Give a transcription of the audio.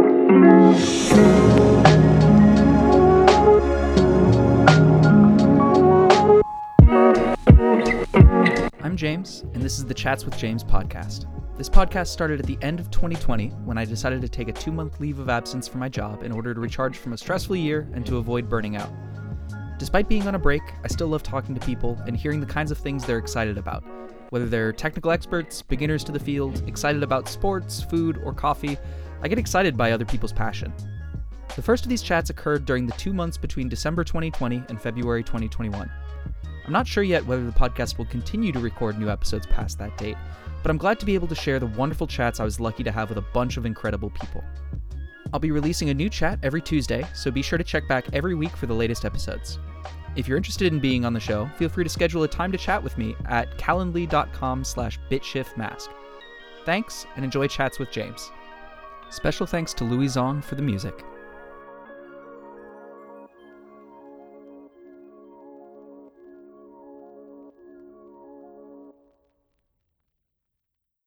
I'm James, and this is the Chats with James podcast. This podcast started at the end of 2020 when I decided to take a two month leave of absence from my job in order to recharge from a stressful year and to avoid burning out. Despite being on a break, I still love talking to people and hearing the kinds of things they're excited about, whether they're technical experts, beginners to the field, excited about sports, food, or coffee, I get excited by other people's passion. The first of these chats occurred during the two months between December 2020 and February 2021. I'm not sure yet whether the podcast will continue to record new episodes past that date, but I'm glad to be able to share the wonderful chats I was lucky to have with a bunch of incredible people. I'll be releasing a new chat every Tuesday, so be sure to check back every week for the latest episodes. If you're interested in being on the show, feel free to schedule a time to chat with me at calendly.com slash bitshiftmask. Thanks, and enjoy chats with James. Special thanks to Louie Zong for the music.